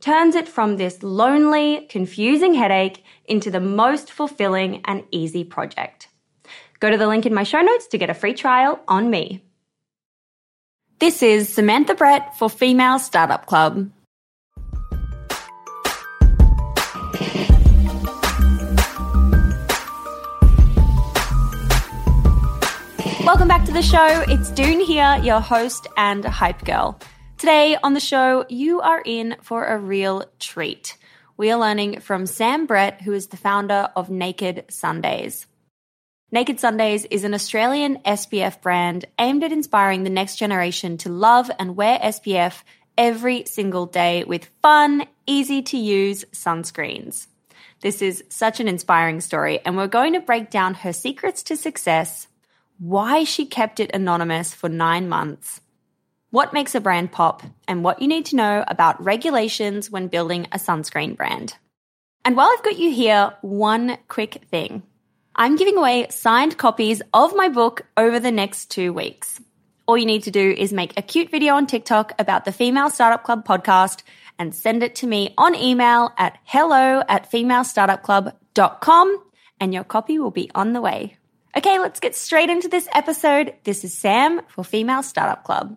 turns it from this lonely, confusing headache into the most fulfilling and easy project. Go to the link in my show notes to get a free trial on me. This is Samantha Brett for Female Startup Club. Welcome back to the show. It's Doone here, your host and hype girl. Today on the show, you are in for a real treat. We are learning from Sam Brett, who is the founder of Naked Sundays. Naked Sundays is an Australian SPF brand aimed at inspiring the next generation to love and wear SPF every single day with fun, easy to use sunscreens. This is such an inspiring story, and we're going to break down her secrets to success why she kept it anonymous for nine months, what makes a brand pop, and what you need to know about regulations when building a sunscreen brand. And while I've got you here, one quick thing. I'm giving away signed copies of my book over the next two weeks. All you need to do is make a cute video on TikTok about the Female Startup Club podcast and send it to me on email at hello at femalestartupclub.com and your copy will be on the way. Okay, let's get straight into this episode. This is Sam for Female Startup Club.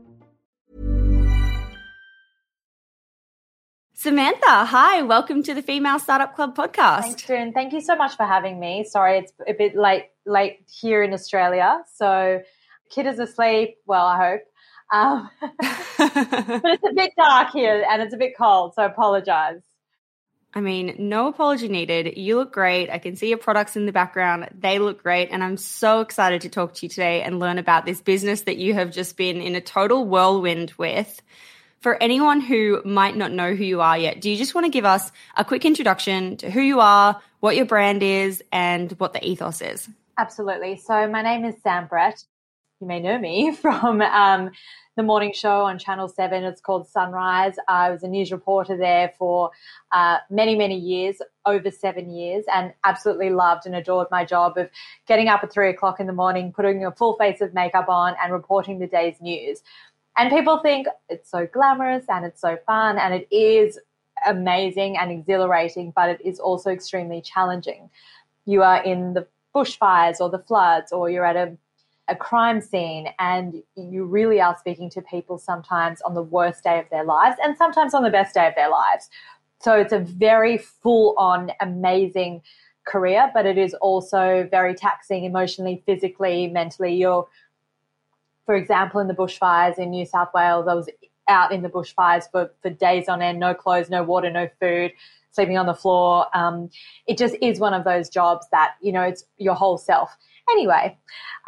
Samantha, hi, welcome to the Female Startup Club podcast. Thanks, Doone. Thank you so much for having me. Sorry, it's a bit late late here in Australia. So kid is asleep. Well, I hope. Um, but it's a bit dark here and it's a bit cold, so apologize. I mean, no apology needed. You look great. I can see your products in the background. They look great. And I'm so excited to talk to you today and learn about this business that you have just been in a total whirlwind with. For anyone who might not know who you are yet, do you just want to give us a quick introduction to who you are, what your brand is, and what the ethos is? Absolutely. So, my name is Sam Brett. You may know me from um, the morning show on Channel 7. It's called Sunrise. I was a news reporter there for uh, many, many years, over seven years, and absolutely loved and adored my job of getting up at three o'clock in the morning, putting a full face of makeup on, and reporting the day's news. And people think it's so glamorous and it's so fun, and it is amazing and exhilarating, but it is also extremely challenging. You are in the bushfires or the floods, or you're at a, a crime scene, and you really are speaking to people sometimes on the worst day of their lives and sometimes on the best day of their lives. So it's a very full on, amazing career, but it is also very taxing emotionally, physically, mentally. You're for example, in the bushfires in New South Wales, I was out in the bushfires for, for days on end, no clothes, no water, no food, sleeping on the floor. Um, it just is one of those jobs that, you know, it's your whole self. Anyway,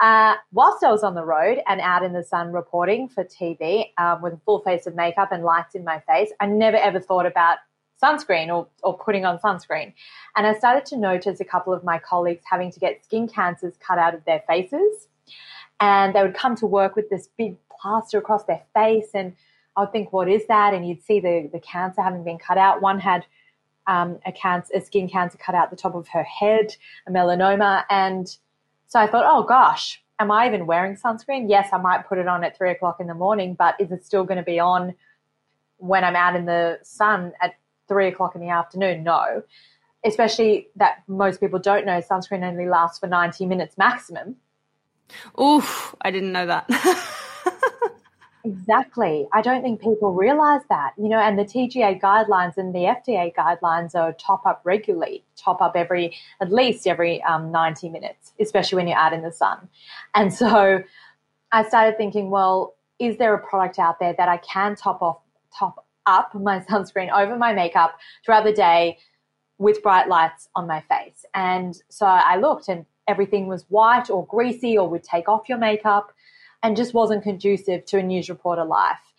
uh, whilst I was on the road and out in the sun reporting for TV um, with a full face of makeup and lights in my face, I never ever thought about sunscreen or, or putting on sunscreen. And I started to notice a couple of my colleagues having to get skin cancers cut out of their faces and they would come to work with this big plaster across their face and I would think, what is that? And you'd see the, the cancer having been cut out. One had um, a cancer, a skin cancer cut out the top of her head, a melanoma. And so I thought, oh gosh, am I even wearing sunscreen? Yes, I might put it on at three o'clock in the morning, but is it still going to be on when I'm out in the sun at three o'clock in the afternoon? No. Especially that most people don't know sunscreen only lasts for 90 minutes maximum. Oof, I didn't know that. exactly. I don't think people realize that, you know, and the TGA guidelines and the FDA guidelines are top up regularly, top up every, at least every um, 90 minutes, especially when you're out in the sun. And so I started thinking, well, is there a product out there that I can top off, top up my sunscreen over my makeup throughout the day with bright lights on my face? And so I looked and everything was white or greasy or would take off your makeup and just wasn't conducive to a news reporter life.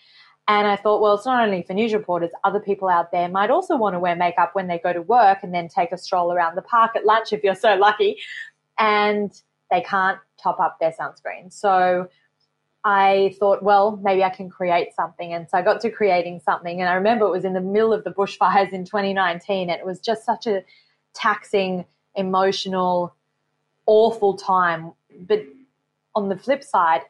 And I thought, well, it's not only for news reporters, other people out there might also want to wear makeup when they go to work and then take a stroll around the park at lunch if you're so lucky. And they can't top up their sunscreen. So I thought, well, maybe I can create something. And so I got to creating something. And I remember it was in the middle of the bushfires in 2019. And it was just such a taxing, emotional, awful time. But on the flip side,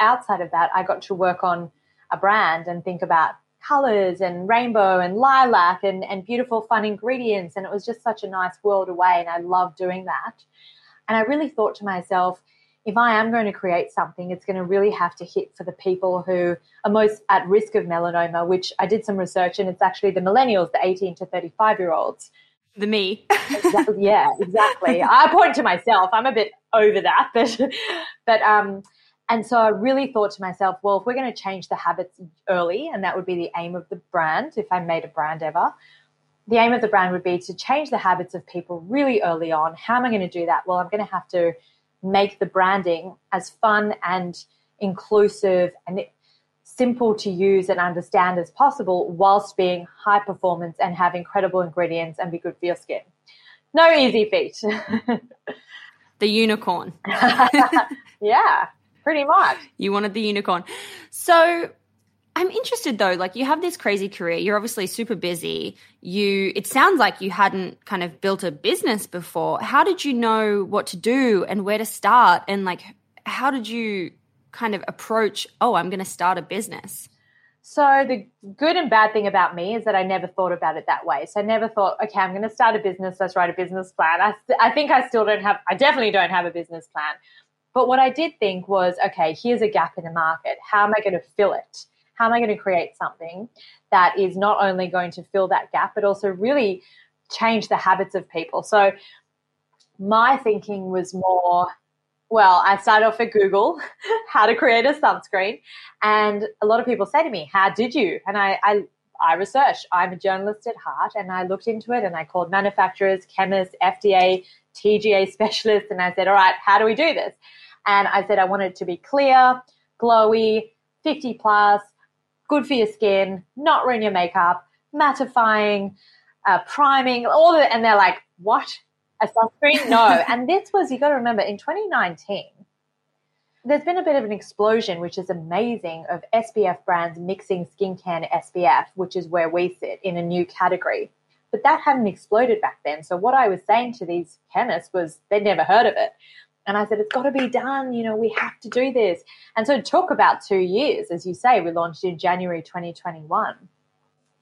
outside of that, I got to work on a brand and think about colors and rainbow and lilac and, and beautiful fun ingredients. And it was just such a nice world away. And I love doing that. And I really thought to myself, if I am going to create something, it's going to really have to hit for the people who are most at risk of melanoma, which I did some research and it's actually the millennials, the 18 to 35 year olds the me. exactly, yeah, exactly. I point to myself. I'm a bit over that, but but um, and so I really thought to myself, well, if we're going to change the habits early, and that would be the aim of the brand, if I made a brand ever, the aim of the brand would be to change the habits of people really early on. How am I going to do that? Well, I'm going to have to make the branding as fun and inclusive and simple to use and understand as possible whilst being high performance and have incredible ingredients and be good for your skin. No easy feat. the unicorn. yeah, pretty much. You wanted the unicorn. So I'm interested though, like you have this crazy career, you're obviously super busy. You it sounds like you hadn't kind of built a business before. How did you know what to do and where to start and like how did you kind of approach, oh, I'm going to start a business? So the good and bad thing about me is that I never thought about it that way. So I never thought, okay, I'm going to start a business. Let's write a business plan. I, I think I still don't have, I definitely don't have a business plan. But what I did think was, okay, here's a gap in the market. How am I going to fill it? How am I going to create something that is not only going to fill that gap, but also really change the habits of people? So my thinking was more, well, I started off at Google, how to create a sunscreen. And a lot of people say to me, how did you? And I, I, I researched. I'm a journalist at heart and I looked into it and I called manufacturers, chemists, FDA, TGA specialists, and I said, all right, how do we do this? And I said, I want it to be clear, glowy, 50 plus, good for your skin, not ruin your makeup, mattifying, uh, priming, all the, and they're like, what? A sunscreen? No. and this was, you got to remember, in 2019, there's been a bit of an explosion, which is amazing, of SPF brands mixing skincare and SPF, which is where we sit in a new category. But that hadn't exploded back then. So what I was saying to these chemists was they'd never heard of it. And I said, it's got to be done. You know, we have to do this. And so it took about two years. As you say, we launched in January 2021.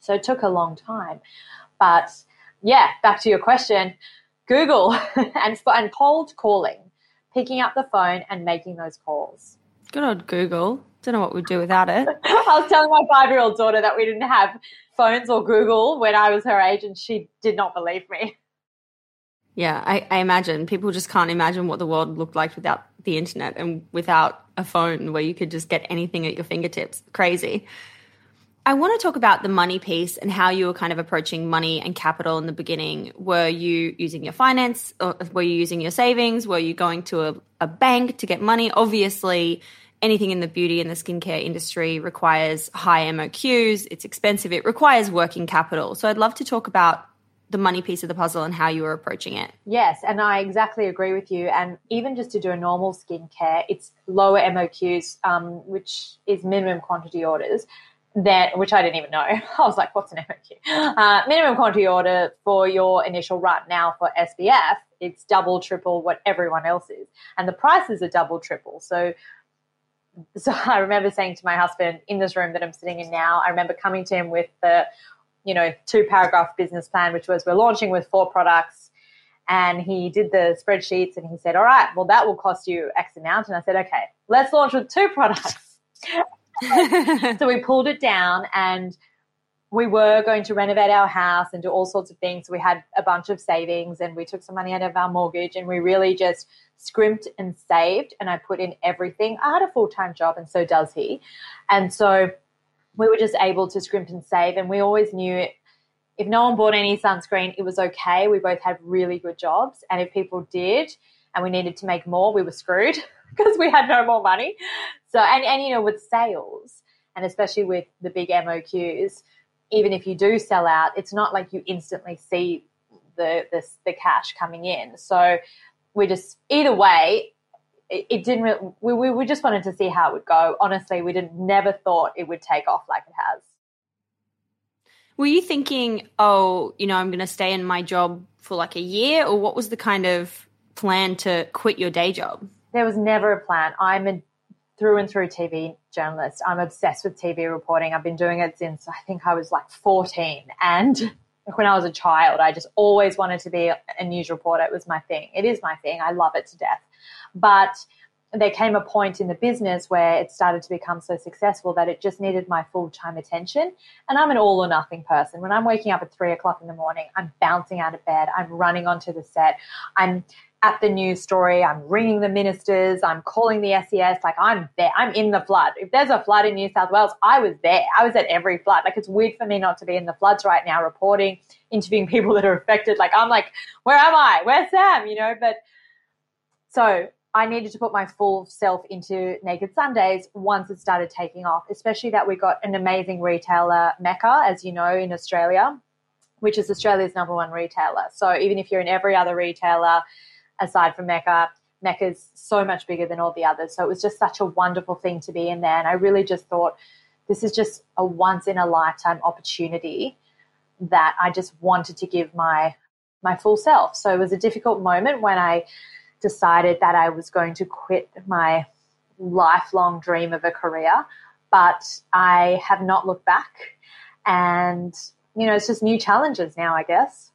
So it took a long time. But yeah, back to your question. Google and, and cold calling, picking up the phone and making those calls. Good old Google. Don't know what we'd do without it. I was telling my five year old daughter that we didn't have phones or Google when I was her age, and she did not believe me. Yeah, I, I, imagine people just can't imagine what the world looked like without the internet and without a phone where you could just get anything at your fingertips. Crazy. I want to talk about the money piece and how you were kind of approaching money and capital in the beginning. Were you using your finance? Or were you using your savings? Were you going to a, a bank to get money? Obviously, anything in the beauty and the skincare industry requires high MOQs. It's expensive. It requires working capital. So I'd love to talk about the money piece of the puzzle and how you were approaching it. Yes, and I exactly agree with you. And even just to do a normal skincare, it's lower MOQs, um, which is minimum quantity orders that which I didn't even know. I was like, what's an MOQ? Uh, minimum quantity order for your initial run. Now for SPF, it's double, triple what everyone else is. And the prices are double, triple. So so I remember saying to my husband in this room that I'm sitting in now, I remember coming to him with the, you know, two paragraph business plan, which was we're launching with four products. And he did the spreadsheets and he said, All right, well, that will cost you X amount. And I said, Okay, let's launch with two products. so we pulled it down and we were going to renovate our house and do all sorts of things. So we had a bunch of savings and we took some money out of our mortgage and we really just scrimped and saved. And I put in everything. I had a full time job and so does he. And so we were just able to scrimp and save. And we always knew if no one bought any sunscreen, it was okay. We both had really good jobs. And if people did and we needed to make more, we were screwed because we had no more money. So, and, and, you know, with sales and especially with the big MOQs, even if you do sell out, it's not like you instantly see the, the, the cash coming in. So we just, either way, it, it didn't we, we, we just wanted to see how it would go. Honestly, we didn't, never thought it would take off like it has. Were you thinking, oh, you know, I'm going to stay in my job for like a year, or what was the kind of plan to quit your day job? There was never a plan. I'm a through and through TV journalist. I'm obsessed with TV reporting. I've been doing it since I think I was like 14. And when I was a child, I just always wanted to be a news reporter. It was my thing. It is my thing. I love it to death. But there came a point in the business where it started to become so successful that it just needed my full time attention. And I'm an all or nothing person. When I'm waking up at three o'clock in the morning, I'm bouncing out of bed, I'm running onto the set, I'm at the news story. I'm ringing the ministers. I'm calling the SES. Like I'm there. I'm in the flood. If there's a flood in New South Wales, I was there. I was at every flood. Like it's weird for me not to be in the floods right now, reporting, interviewing people that are affected. Like I'm like, where am I? Where's Sam? You know, but so I needed to put my full self into Naked Sundays once it started taking off, especially that we got an amazing retailer, Mecca, as you know, in Australia, which is Australia's number one retailer. So even if you're in every other retailer, aside from Mecca. Mecca's so much bigger than all the others. So it was just such a wonderful thing to be in there. And I really just thought this is just a once in a lifetime opportunity that I just wanted to give my my full self. So it was a difficult moment when I decided that I was going to quit my lifelong dream of a career, but I have not looked back. And, you know, it's just new challenges now, I guess.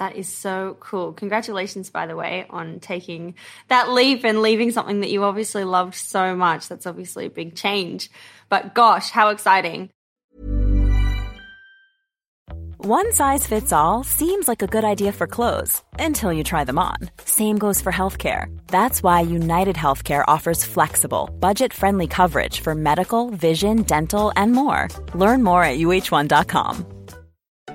That is so cool. Congratulations, by the way, on taking that leap and leaving something that you obviously loved so much. That's obviously a big change. But gosh, how exciting. One size fits all seems like a good idea for clothes until you try them on. Same goes for healthcare. That's why United Healthcare offers flexible, budget friendly coverage for medical, vision, dental, and more. Learn more at uh1.com.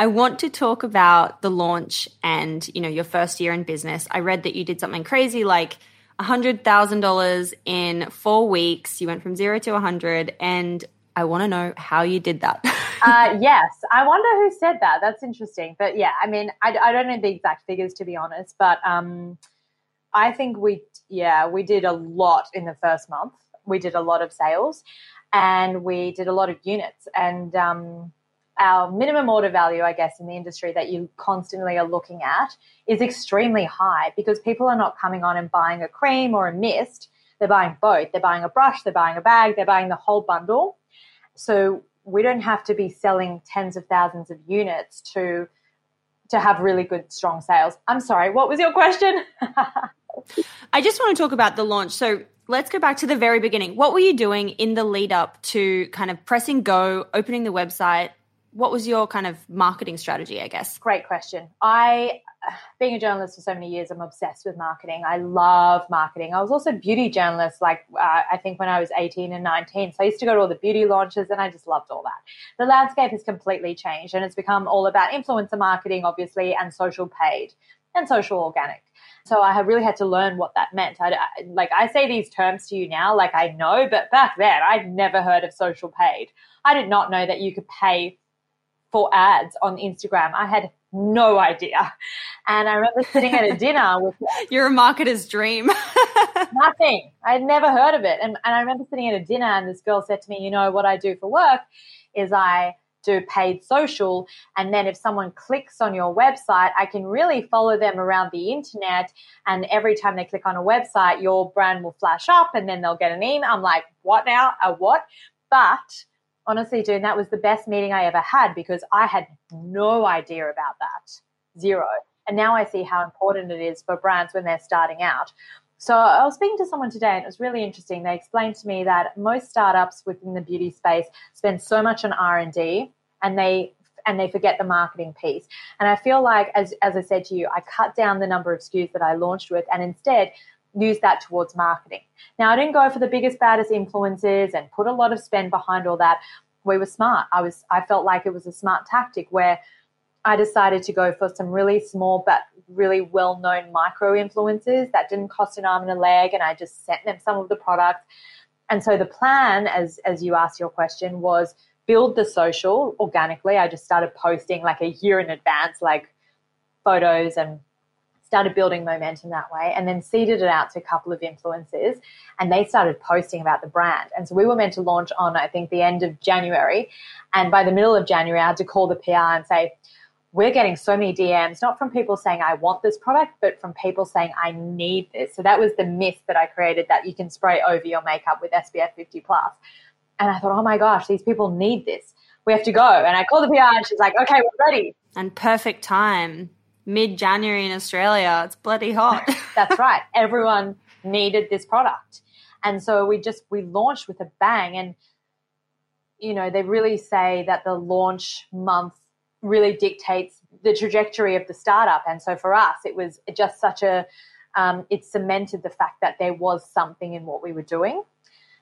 I want to talk about the launch and, you know, your first year in business. I read that you did something crazy like $100,000 in 4 weeks. You went from 0 to 100 and I want to know how you did that. uh, yes, I wonder who said that. That's interesting. But yeah, I mean, I, I don't know the exact figures to be honest, but um, I think we, yeah, we did a lot in the first month. We did a lot of sales, and we did a lot of units. And um, our minimum order value, I guess, in the industry that you constantly are looking at is extremely high because people are not coming on and buying a cream or a mist. They're buying both. They're buying a brush, they're buying a bag, they're buying the whole bundle. So we don't have to be selling tens of thousands of units to to have really good strong sales. I'm sorry, what was your question? I just want to talk about the launch. So let's go back to the very beginning. What were you doing in the lead up to kind of pressing go, opening the website, what was your kind of marketing strategy, I guess? Great question. I, being a journalist for so many years, I'm obsessed with marketing. I love marketing. I was also a beauty journalist, like uh, I think when I was 18 and 19. So I used to go to all the beauty launches and I just loved all that. The landscape has completely changed and it's become all about influencer marketing, obviously, and social paid and social organic. So I really had to learn what that meant. I, like I say these terms to you now, like I know, but back then I'd never heard of social paid. I did not know that you could pay for ads on Instagram. I had no idea. And I remember sitting at a dinner with You're a marketer's dream. nothing. I had never heard of it. And, and I remember sitting at a dinner and this girl said to me, you know, what I do for work is I do paid social. And then if someone clicks on your website, I can really follow them around the internet. And every time they click on a website, your brand will flash up and then they'll get an email. I'm like, what now? A what? But honestly, Doone, that was the best meeting I ever had because I had no idea about that. Zero. And now I see how important it is for brands when they're starting out. So I was speaking to someone today and it was really interesting. They explained to me that most startups within the beauty space spend so much on R&D and they and they forget the marketing piece. And I feel like as as I said to you, I cut down the number of SKUs that I launched with and instead use that towards marketing. Now I didn't go for the biggest baddest influencers and put a lot of spend behind all that. We were smart. I was I felt like it was a smart tactic where I decided to go for some really small but really well known micro influencers that didn't cost an arm and a leg, and I just sent them some of the products. And so the plan, as as you asked your question, was build the social organically. I just started posting like a year in advance, like photos and started building momentum that way and then seeded it out to a couple of influencers and they started posting about the brand. And so we were meant to launch on, I think, the end of January. And by the middle of January, I had to call the PR and say, we're getting so many DMs, not from people saying, I want this product, but from people saying, I need this. So that was the myth that I created that you can spray over your makeup with SPF 50 plus. And I thought, oh my gosh, these people need this. We have to go. And I called the PR and she's like, okay, we're ready. And perfect time. Mid January in Australia. It's bloody hot. That's right. Everyone needed this product. And so we just, we launched with a bang. And, you know, they really say that the launch month really dictates the trajectory of the startup. And so for us, it was just such a, um, it cemented the fact that there was something in what we were doing.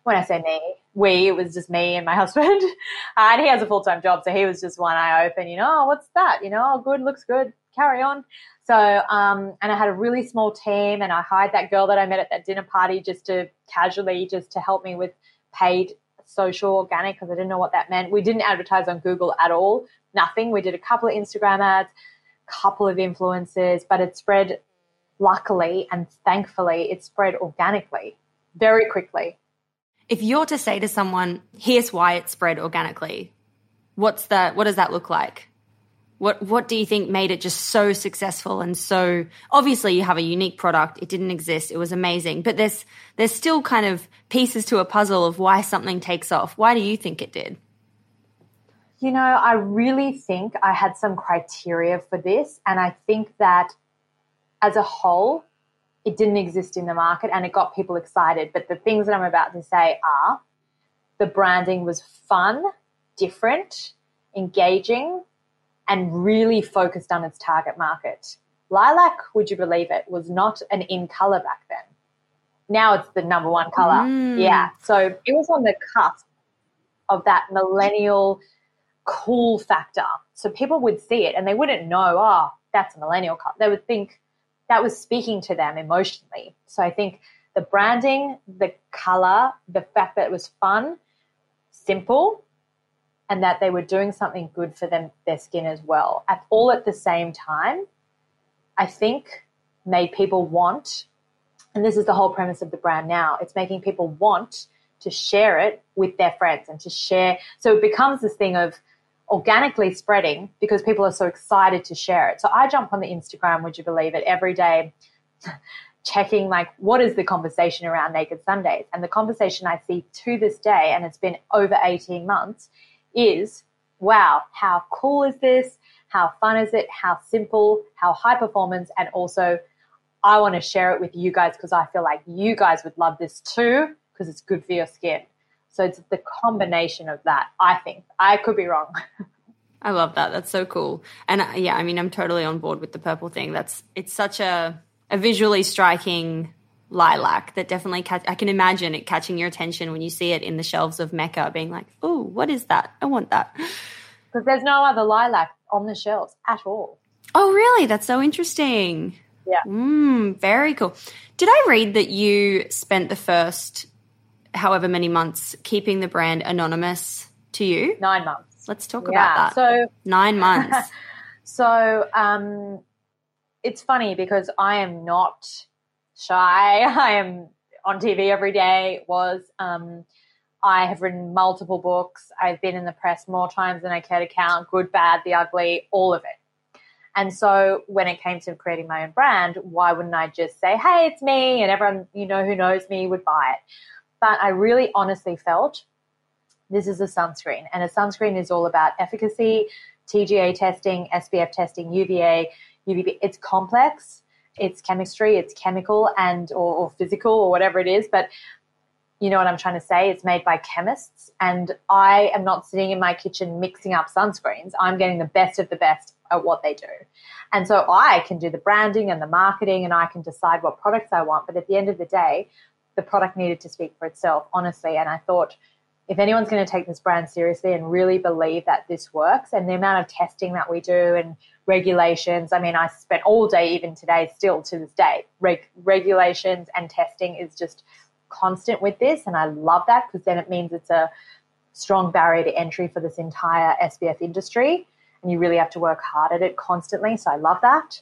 When I say me, we, it was just me and my husband. Uh, and he has a full time job, so he was just one eye open, you know, oh, what's that? You know, oh, good, looks good, carry on. So, um, and I had a really small team, and I hired that girl that I met at that dinner party just to casually, just to help me with paid social organic because I didn't know what that meant. We didn't advertise on Google at all nothing. We did a couple of Instagram ads, couple of influencers, but it spread luckily and thankfully it spread organically very quickly. If you're to say to someone, here's why it spread organically, what's that what does that look like? What what do you think made it just so successful and so obviously you have a unique product, it didn't exist, it was amazing, but there's there's still kind of pieces to a puzzle of why something takes off. Why do you think it did? You know, I really think I had some criteria for this, and I think that as a whole, it didn't exist in the market and it got people excited. But the things that I'm about to say are the branding was fun, different, engaging, and really focused on its target market. Lilac, would you believe it, was not an in color back then. Now it's the number one color. Mm. Yeah. So it was on the cusp of that millennial cool factor. So people would see it and they wouldn't know, oh, that's a millennial color. They would think that was speaking to them emotionally. So I think the branding, the color, the fact that it was fun, simple, and that they were doing something good for them, their skin as well, at all at the same time, I think made people want, and this is the whole premise of the brand now, it's making people want to share it with their friends and to share. So it becomes this thing of organically spreading because people are so excited to share it. So I jump on the Instagram, would you believe it, every day, checking like what is the conversation around Naked Sundays. And the conversation I see to this day, and it's been over 18 months, is wow, how cool is this? How fun is it? How simple, how high performance, and also I want to share it with you guys because I feel like you guys would love this too because it's good for your skin. So it's the combination of that, I think. I could be wrong. I love that. That's so cool. And uh, yeah, I mean, I'm totally on board with the purple thing. That's it's such a a visually striking lilac that definitely catch, I can imagine it catching your attention when you see it in the shelves of Mecca being like, "Oh, what is that? I want that." Because there's no other lilac on the shelves at all. Oh, really? That's so interesting. Yeah. Mm, very cool. Did I read that you spent the first however many months keeping the brand anonymous to you? Nine months. Let's talk yeah, about that. So nine months. so um, it's funny because I am not shy. I am on TV every day. Was um, I have written multiple books. I've been in the press more times than I care to count. Good, bad, the ugly, all of it. And so when it came to creating my own brand, why wouldn't I just say, "Hey, it's me," and everyone you know who knows me would buy it? But I really honestly felt this is a sunscreen, and a sunscreen is all about efficacy, TGA testing, SPF testing, UVA, UVB. It's complex. It's chemistry, it's chemical and or, or physical or whatever it is, but you know what I'm trying to say? It's made by chemists, and I am not sitting in my kitchen mixing up sunscreens. I'm getting the best of the best at what they do. And so I can do the branding and the marketing, and I can decide what products I want. But at the end of the day, the product needed to speak for itself, honestly. And I thought, if anyone's going to take this brand seriously and really believe that this works, and the amount of testing that we do and regulations, I mean, I spent all day, even today, still to this day, reg- regulations and testing is just constant with this. And I love that because then it means it's a strong barrier to entry for this entire SPF industry. And you really have to work hard at it constantly. So I love that.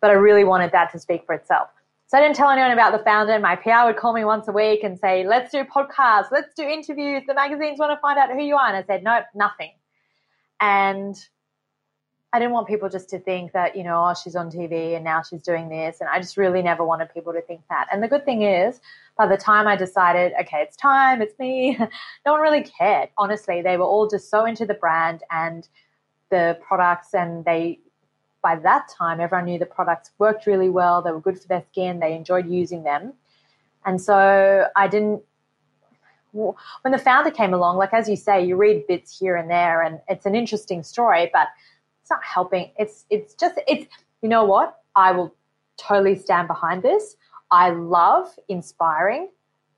But I really wanted that to speak for itself. So I didn't tell anyone about the founder. My PR would call me once a week and say, let's do podcasts, let's do interviews. The magazines want to find out who you are. And I said, nope, nothing. And I didn't want people just to think that, you know, oh, she's on TV and now she's doing this. And I just really never wanted people to think that. And the good thing is, by the time I decided, okay, it's time, it's me, no one really cared. Honestly, they were all just so into the brand and the products, and they, by that time, everyone knew the products worked really well. They were good for their skin. They enjoyed using them. And so I didn't when the founder came along, like as you say, you read bits here and there, and it's an interesting story, but it's not helping. It's it's just it's you know what? I will totally stand behind this. I love inspiring.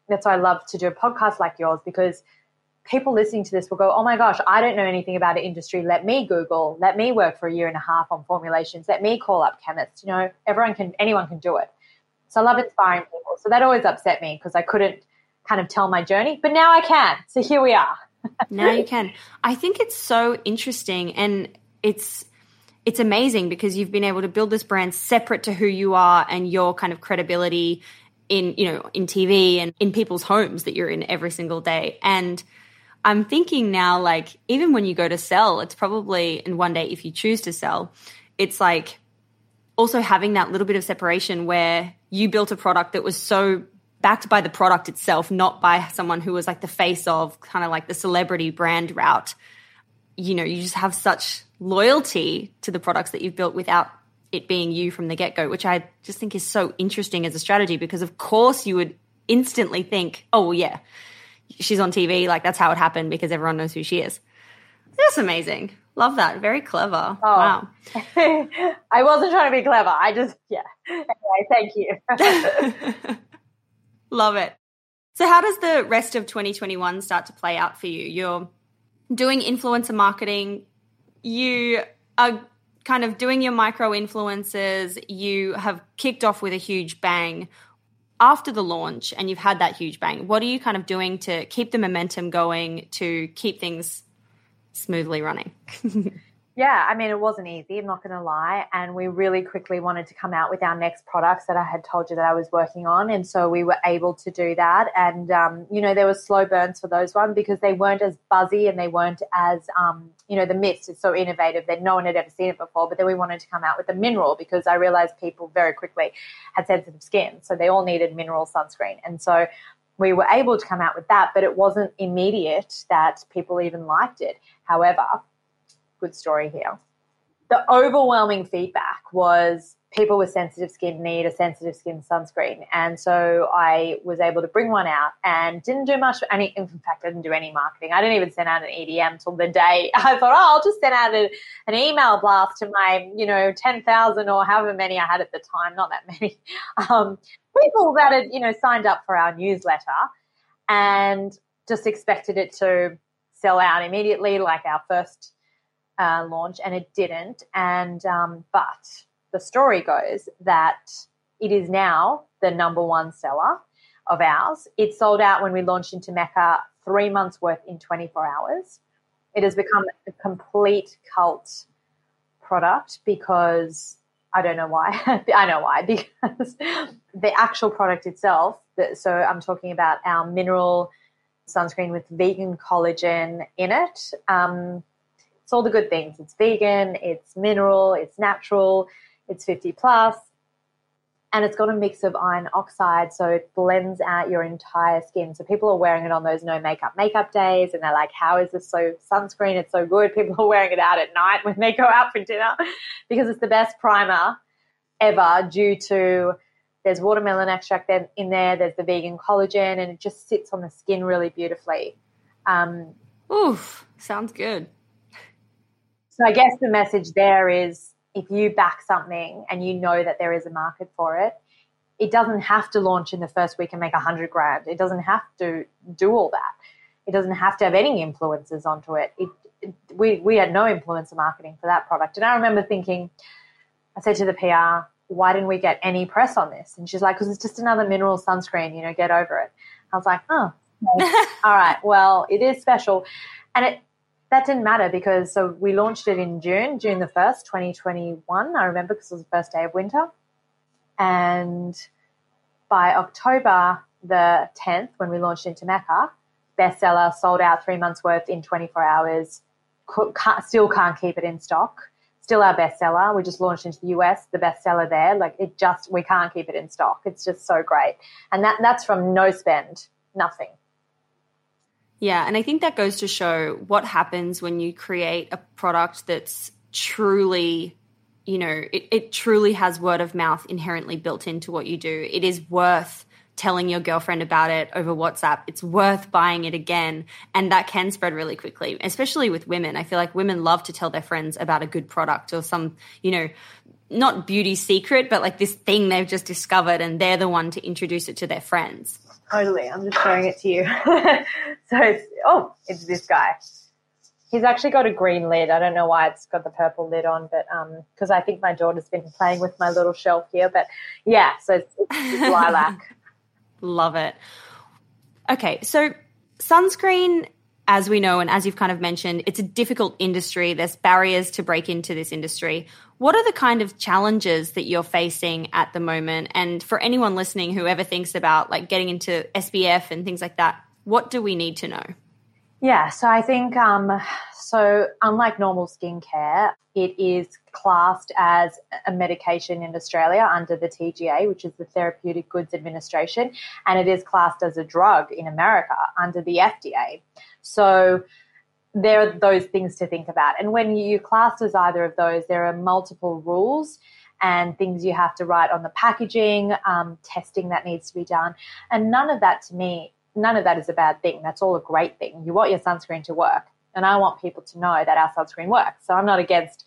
That's why I love to do a podcast like yours because people listening to this will go, Oh my gosh, I don't know anything about the industry. Let me Google, let me work for a year and a half on formulations, let me call up chemists. You know, everyone can anyone can do it. So I love inspiring people. So that always upset me because I couldn't kind of tell my journey, but now I can. So here we are. now you can. I think it's so interesting and it's it's amazing because you've been able to build this brand separate to who you are and your kind of credibility in you know in TV and in people's homes that you're in every single day. And I'm thinking now like even when you go to sell it's probably and one day if you choose to sell it's like also having that little bit of separation where you built a product that was so backed by the product itself not by someone who was like the face of kind of like the celebrity brand route you know you just have such loyalty to the products that you've built without it being you from the get go, which I just think is so interesting as a strategy because, of course, you would instantly think, oh, well, yeah, she's on TV. Like, that's how it happened because everyone knows who she is. That's amazing. Love that. Very clever. Oh. Wow. I wasn't trying to be clever. I just, yeah. Anyway, thank you. Love it. So, how does the rest of 2021 start to play out for you? You're doing influencer marketing you are kind of doing your micro influences, you have kicked off with a huge bang after the launch and you've had that huge bang. What are you kind of doing to keep the momentum going to keep things smoothly running? Yeah, I mean, it wasn't easy, I'm not going to lie. And we really quickly wanted to come out with our next products that I had told you that I was working on. And so we were able to do that. And, um, you know, there were slow burns for those ones because they weren't as buzzy and they weren't as, um, you know, the mist is so innovative that no one had ever seen it before. But then we wanted to come out with the mineral because I realized people very quickly had sensitive skin. So they all needed mineral sunscreen. And so we were able to come out with that, but it wasn't immediate that people even liked it. However, good story here. The overwhelming feedback was people with sensitive skin need a sensitive skin sunscreen. And so I was able to bring one out and didn't do much. Any, in fact, I didn't do any marketing. I didn't even send out an EDM till the day I thought, oh, I'll just send out a, an email blast to my, you know, 10,000 or however many I had at the time, not that many, um, people that had, you know, signed up for our newsletter and just expected it to sell out immediately like our first uh, launch, and it didn't. And um, but the story goes that it is now the number one seller of ours. It sold out when we launched into Mecca three months worth in 24 hours. It has become a complete cult product because I don't know why. I know why because the actual product itself. So I'm talking about our mineral sunscreen with vegan collagen in it. Um, it's all the good things. It's vegan, it's mineral, it's natural, it's 50 plus, and it's got a mix of iron oxide, so it blends out your entire skin. So people are wearing it on those no makeup makeup days, and they're like, "How is this so sunscreen? It's so good." People are wearing it out at night when they go out for dinner because it's the best primer ever due to there's watermelon extract in there, there's the vegan collagen, and it just sits on the skin really beautifully. Um, Oof, sounds good. So I guess the message there is if you back something and you know that there is a market for it, it doesn't have to launch in the first week and make a hundred grand. It doesn't have to do all that. It doesn't have to have any influences onto it. it, it we, we had no influencer marketing for that product. And I remember thinking, I said to the PR, why didn't we get any press on this? And she's like, because it's just another mineral sunscreen, you know, get over it. I was like, oh, all right, well, it is special. And it, that didn't matter because so we launched it in June, June the 1st, 2021. I remember because it was the first day of winter. And by October the 10th, when we launched into Mecca, bestseller, sold out three months worth in 24 hours, can't, still can't keep it in stock. Still our bestseller. We just launched into the US, the bestseller there. Like it just, we can't keep it in stock. It's just so great. And that, that's from no spend, nothing. Yeah, and I think that goes to show what happens when you create a product that's truly, you know, it, it truly has word of mouth inherently built into what you do. It is worth telling your girlfriend about it over WhatsApp. It's worth buying it again. And that can spread really quickly, especially with women. I feel like women love to tell their friends about a good product or some, you know, not beauty secret, but like this thing they've just discovered and they're the one to introduce it to their friends. Totally. I'm just showing it to you. so it's, oh, it's this guy. He's actually got a green lid. I don't know why it's got the purple lid on, but um, because I think my daughter's been playing with my little shelf here. But yeah, so it's, it's lilac. Love it. Okay, so sunscreen as we know, and as you've kind of mentioned, it's a difficult industry. There's barriers to break into this industry. What are the kind of challenges that you're facing at the moment? And for anyone listening who ever thinks about like getting into SPF and things like that, what do we need to know? Yeah, so I think um, so. Unlike normal skincare, it is classed as a medication in Australia under the TGA, which is the Therapeutic Goods Administration, and it is classed as a drug in America under the FDA. So there are those things to think about. And when you class as either of those, there are multiple rules and things you have to write on the packaging, um, testing that needs to be done. And none of that to me, none of that is a bad thing. That's all a great thing. You want your sunscreen to work. And I want people to know that our sunscreen works. So I'm not against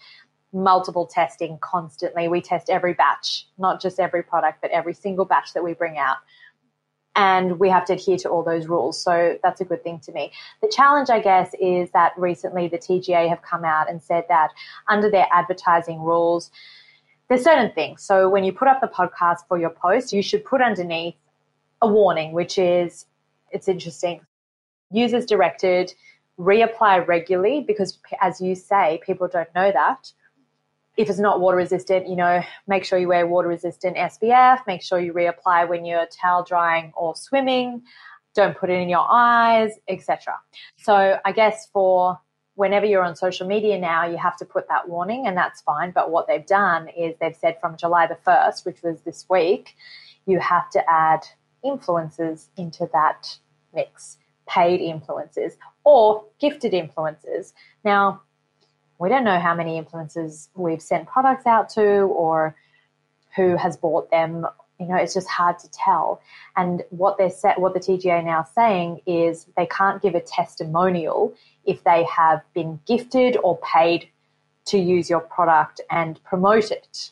multiple testing constantly. We test every batch, not just every product, but every single batch that we bring out and we have to adhere to all those rules. So that's a good thing to me. The challenge, I guess, is that recently the TGA have come out and said that under their advertising rules, there's certain things. So when you put up the podcast for your post, you should put underneath a warning, which is it's interesting. Users directed, reapply regularly because, as you say, people don't know that if it's not water resistant, you know, make sure you wear water resistant SPF, make sure you reapply when you're towel drying or swimming, don't put it in your eyes, etc. So I guess for whenever you're on social media now, you have to put that warning and that's fine. But what they've done is they've said from July the 1st, which was this week, you have to add influencers into that mix, paid influencers or gifted influencers. Now, we don't know how many influencers we've sent products out to or who has bought them. You know, it's just hard to tell. And what they're set, what the TGA now saying is they can't give a testimonial if they have been gifted or paid to use your product and promote it.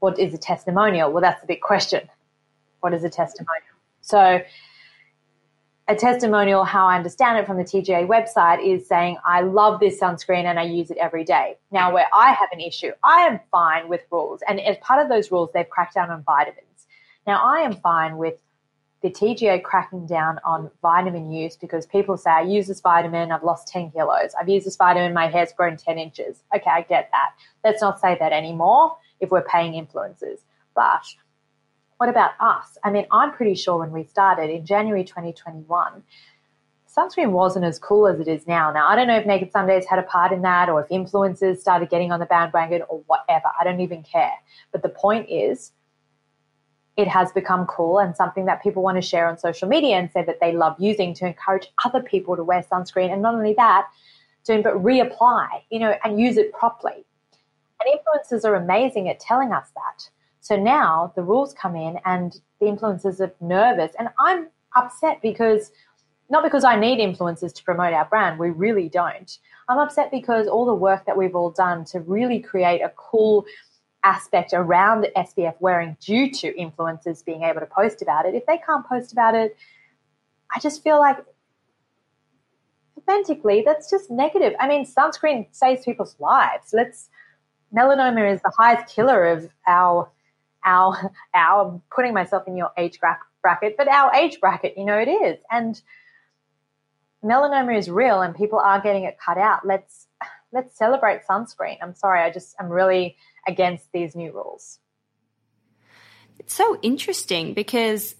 What is a testimonial? Well, that's a big question. What is a testimonial? So a testimonial, how I understand it from the TGA website, is saying, I love this sunscreen and I use it every day. Now, where I have an issue, I am fine with rules. And as part of those rules, they've cracked down on vitamins. Now, I am fine with the TGA cracking down on vitamin use because people say, I use this vitamin, I've lost 10 kilos. I've used this vitamin, my hair's grown 10 inches. Okay, I get that. Let's not say that anymore if we're paying influencers. But what about us? I mean, I'm pretty sure when we started in January 2021, sunscreen wasn't as cool as it is now. Now, I don't know if Naked Sundays had a part in that or if influencers started getting on the bandwagon or whatever. I don't even care. But the point is, it has become cool and something that people want to share on social media and say that they love using to encourage other people to wear sunscreen. And not only that, but reapply, you know, and use it properly. And influencers are amazing at telling us that. So now the rules come in and the influencers are nervous. And I'm upset because not because I need influencers to promote our brand, we really don't. I'm upset because all the work that we've all done to really create a cool aspect around SPF wearing due to influencers being able to post about it, if they can't post about it, I just feel like authentically that's just negative. I mean, sunscreen saves people's lives. Let's melanoma is the highest killer of our our our putting myself in your age bracket, but our age bracket, you know, it is. And melanoma is real and people are getting it cut out. Let's let's celebrate sunscreen. I'm sorry, I just I'm really against these new rules. It's so interesting because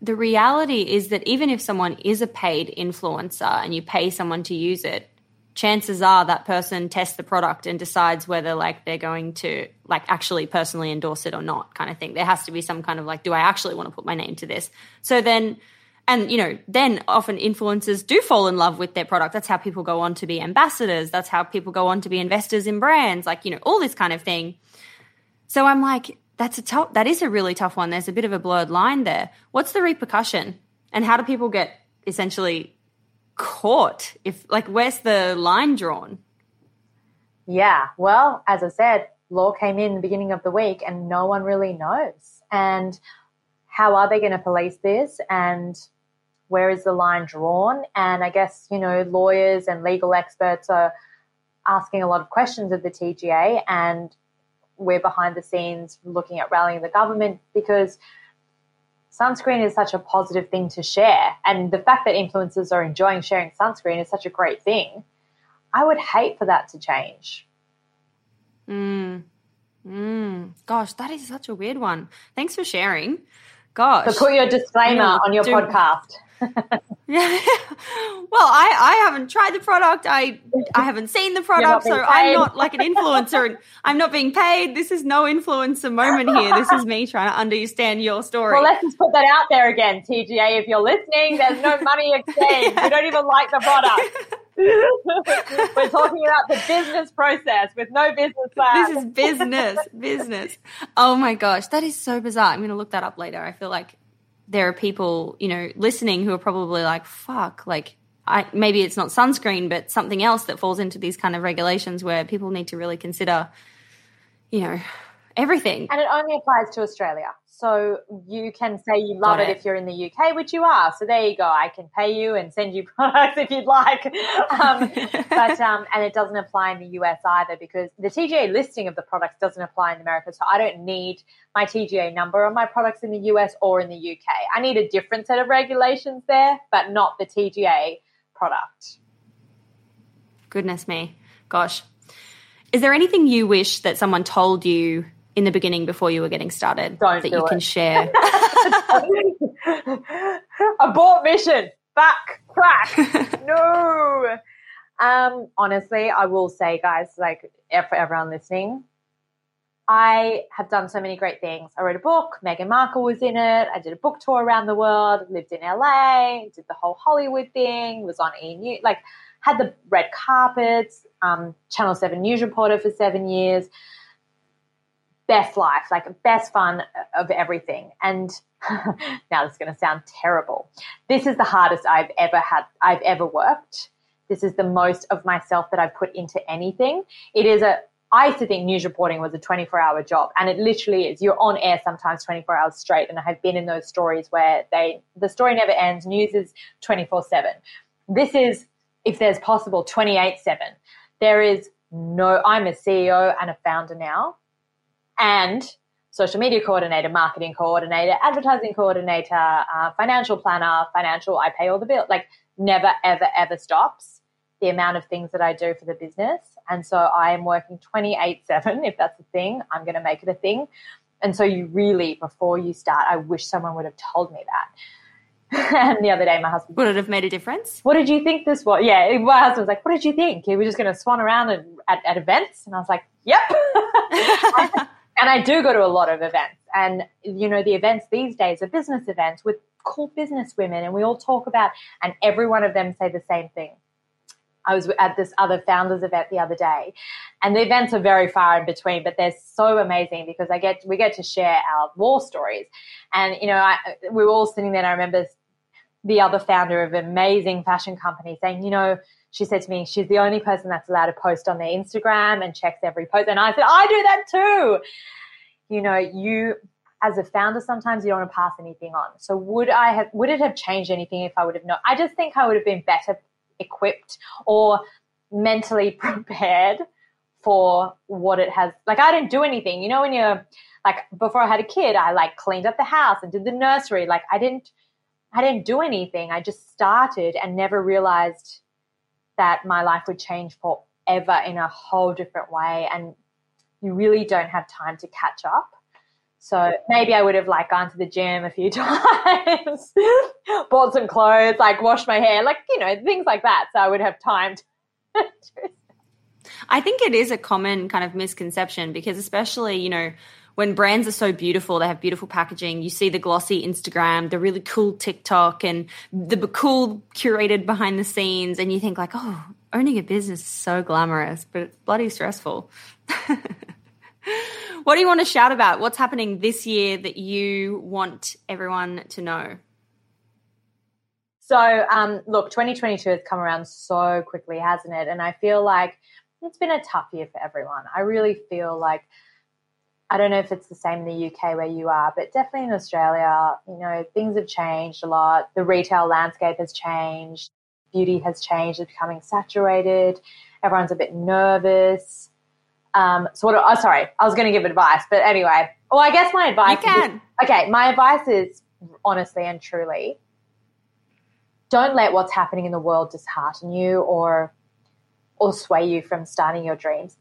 the reality is that even if someone is a paid influencer and you pay someone to use it, chances are that person tests the product and decides whether like they're going to like actually personally endorse it or not kind of thing. There has to be some kind of like do I actually want to put my name to this? So then and you know then often influencers do fall in love with their product. That's how people go on to be ambassadors. That's how people go on to be investors in brands like you know all this kind of thing. So i'm like that's a tough that is a really tough one. There's a bit of a blurred line there. What's the repercussion? And how do people get essentially caught if like where's the line drawn? Yeah well as i said law came in the beginning of the week and no one really knows. And how are they going to police this? And where is the line drawn? And I guess, you know, lawyers and legal experts are asking a lot of questions of the TGA and we're behind the scenes looking at rallying the government because sunscreen is such a positive thing to share. And the fact that influencers are enjoying sharing sunscreen is such a great thing. I would hate for that to change. Mm. Mm. Gosh, that is such a weird one. Thanks for sharing. Gosh. So put your disclaimer on your do- podcast. Yeah. Well, I, I haven't tried the product. I I haven't seen the product, so paid. I'm not like an influencer and I'm not being paid. This is no influencer moment here. This is me trying to understand your story. Well, let's just put that out there again, TGA. If you're listening, there's no money exchange. We don't even like the product. We're talking about the business process with no business plan. This is business, business. Oh my gosh, that is so bizarre. I'm going to look that up later. I feel like there are people, you know, listening who are probably like, fuck, like, I, maybe it's not sunscreen, but something else that falls into these kind of regulations where people need to really consider, you know, everything. And it only applies to Australia. So you can say you love it. it. if you're in the UK, which you are. So there you go. I can pay you and send you products if you'd like. Um, but um, and it doesn't apply in the US either because the TGA listing of the products doesn't apply in America. So I don't need my TGA number on my products in the US or in the UK. I need a different set of regulations there, but not the TGA product. Goodness me. Gosh. Is there anything you wish that someone told you in the beginning before you were getting started Don't that you it. can share? Abort mission. Back. Crack. no. Um, honestly, I will say, guys, like for everyone listening, I have done so many great things. I wrote a book. Meghan Markle was in it. I did a book tour around the world. Lived in LA. Did the whole Hollywood thing. Was on E News. Like had the red carpets. Um, Channel Seven news reporter for seven years best life, like best fun of everything. And now this is going to sound terrible. This is the hardest I've ever had, I've ever worked. This is the most of myself that I've put into anything. It is a, I used to think news reporting was a 24 hour job and it literally is. You're on air sometimes 24 hours straight. And I have been in those stories where they, the story never ends. News is 24 seven. This is, if there's possible, 28 seven. There is no, I'm a CEO and a founder now and social media coordinator, marketing coordinator, advertising coordinator, uh, financial planner, financial, I pay all the bills. Like never, ever, ever stops the amount of things that I do for the business. And so I am working 28 7. If that's a thing, I'm going to make it a thing. And so you really, before you start, I wish someone would have told me that. and the other day, my husband would it have made a difference? What did you think this was? Yeah, my husband was like, "What did you think? You were just going to swan around and, at, at events?" And I was like, "Yep." and I do go to a lot of events. And, you know, the events these days are business events with cool business women. And we all talk about, and every one of them say the same thing. I was at this other founders event the other day, and the events are very far in between, but they're so amazing because I get we get to share our war stories, and you know I, we were all sitting there. and I remember the other founder of an amazing fashion company saying, you know, she said to me, she's the only person that's allowed to post on their Instagram and checks every post, and I said, I do that too. You know, you as a founder, sometimes you don't want to pass anything on. So would I have, would it have changed anything if I would have known? I just think I would have been better equipped or mentally prepared for what it has. Like I didn't do anything. You know, when you're like before I had a kid, I like cleaned up the house and did the nursery. Like I didn't, I didn't do anything. I just started and never realized that my life would change forever in a whole different way. And you really don't have time to catch up. So maybe I would have like gone to the gym a few times, bought some clothes, like washed my hair, like, you know, things like that. So I would have time to. I think it is a common kind of misconception because, especially, you know, when brands are so beautiful, they have beautiful packaging. You see the glossy Instagram, the really cool TikTok, and the cool curated behind the scenes, and you think like, oh, owning a business is so glamorous, but it's bloody stressful. what do you want to shout about? What's happening this year that you want everyone to know? So, um, look, 2022 has come around so quickly, hasn't it? And I feel like it's been a tough year for everyone. I really feel like I don't know if it's the same in the UK where you are, but definitely in Australia, you know, things have changed a lot. The retail landscape has changed. Beauty has changed. It's becoming saturated. Everyone's a bit nervous. Um, so what? Oh, sorry, I was going to give advice, but anyway. Well, I guess my advice. You can. Is, okay, my advice is honestly and truly, don't let what's happening in the world dishearten you or or sway you from starting your dreams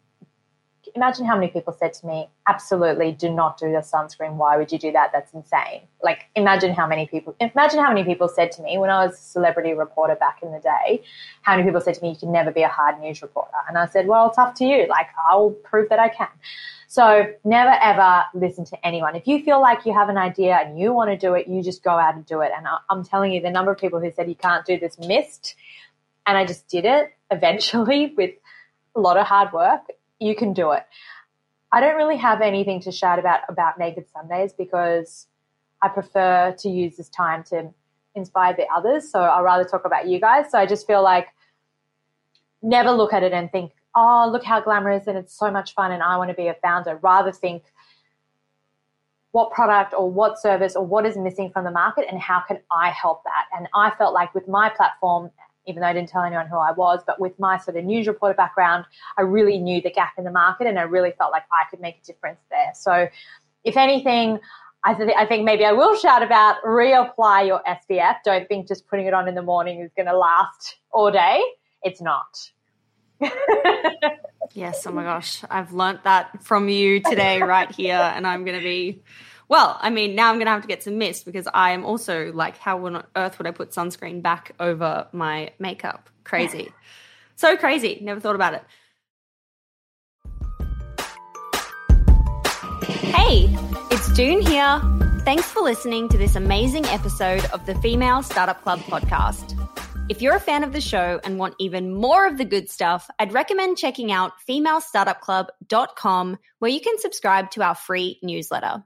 imagine how many people said to me, absolutely do not do the sunscreen. Why would you do that? That's insane. Like imagine how many people imagine how many people said to me when I was a celebrity reporter back in the day, how many people said to me, You can never be a hard news reporter. And I said, Well, it's up to you. Like I'll prove that I can. So never ever listen to anyone. If you feel like you have an idea and you want to do it, you just go out and do it. And I'm telling you, the number of people who said you can't do this missed. And I just did it eventually with a lot of hard work you can do it. I don't really have anything to shout about about Naked Sundays because I prefer to use this time to inspire the others. So I'd rather talk about you guys. So I just feel like never look at it and think, oh, look how glamorous and it's so much fun and I want to be a founder. Rather think, what product or what service or what is missing from the market and how can I help that? And I felt like with my platform even though I didn't tell anyone who I was. But with my sort of news reporter background, I really knew the gap in the market and I really felt like I could make a difference there. So, if anything, I, th- I think maybe I will shout about reapply your SPF. Don't think just putting it on in the morning is going to last all day. It's not. yes. Oh my gosh. I've learnt that from you today, right here. And I'm going to be well, I mean, now I'm going to have to get some mist because I am also like, how on earth would I put sunscreen back over my makeup? Crazy. so crazy. Never thought about it. Hey, it's Doone here. Thanks for listening to this amazing episode of the Female Startup Club podcast. If you're a fan of the show and want even more of the good stuff, I'd recommend checking out femalestartupclub.com where you can subscribe to our free newsletter.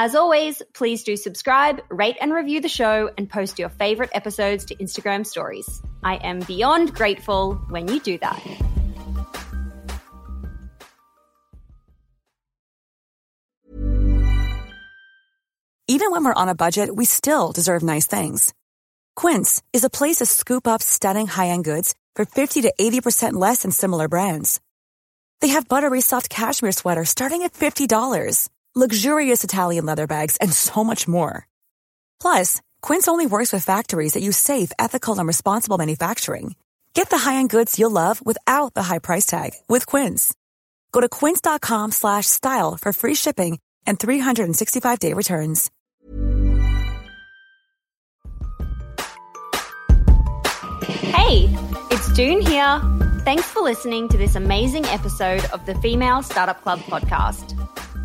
As always, please do subscribe, rate and review the show, and post your favorite episodes to Instagram stories. I am beyond grateful when you do that. Even when we're on a budget, we still deserve nice things. Quince is a place to scoop up stunning high end goods for 50 to 80% less than similar brands. They have buttery soft cashmere sweaters starting at $50, luxurious Italian leather bags, and so much more. Plus, Quince only works with factories that use safe, ethical, and responsible manufacturing. Get the high-end goods you'll love without the high price tag with Quince. Go to quince.com slash style for free shipping and 365-day returns. Hey, it's Doone here. Thanks for listening to this amazing episode of the Female Startup Club podcast.